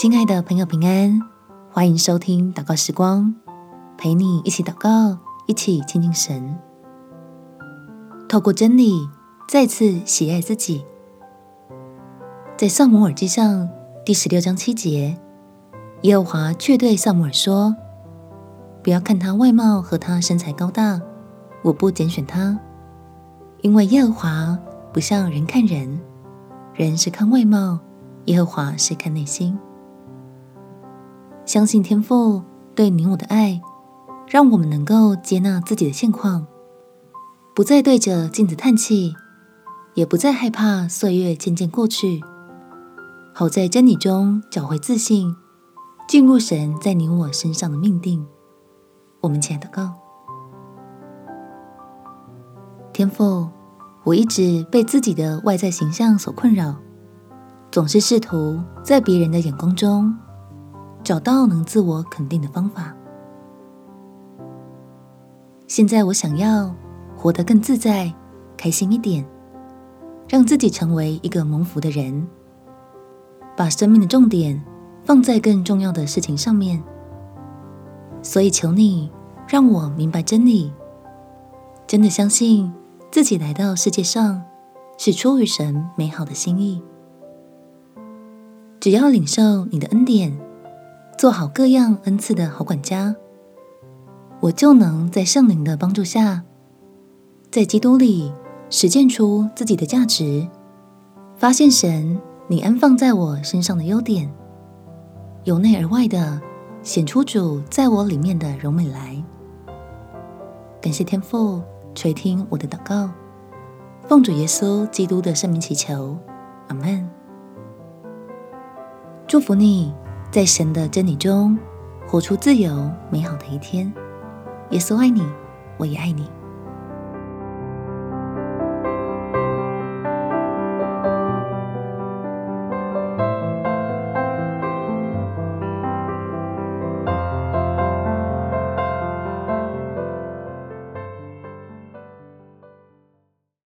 亲爱的朋友，平安，欢迎收听祷告时光，陪你一起祷告，一起亲近神。透过真理，再次喜爱自己。在撒母耳记上第十六章七节，耶和华却对撒母耳说：“不要看他外貌和他身材高大，我不拣选他，因为耶和华不像人看人，人是看外貌，耶和华是看内心。”相信天父对你我的爱，让我们能够接纳自己的现况，不再对着镜子叹气，也不再害怕岁月渐渐过去，好在真理中找回自信，进入神在你我身上的命定。我们亲爱的祷告，天父，我一直被自己的外在形象所困扰，总是试图在别人的眼光中。找到能自我肯定的方法。现在我想要活得更自在、开心一点，让自己成为一个蒙福的人，把生命的重点放在更重要的事情上面。所以求你让我明白真理，真的相信自己来到世界上是出于神美好的心意。只要领受你的恩典。做好各样恩赐的好管家，我就能在圣灵的帮助下，在基督里实践出自己的价值，发现神你安放在我身上的优点，由内而外的显出主在我里面的荣美来。感谢天父垂听我的祷告，奉主耶稣基督的圣名祈求，阿门。祝福你。在神的真理中，活出自由美好的一天。耶稣爱你，我也爱你。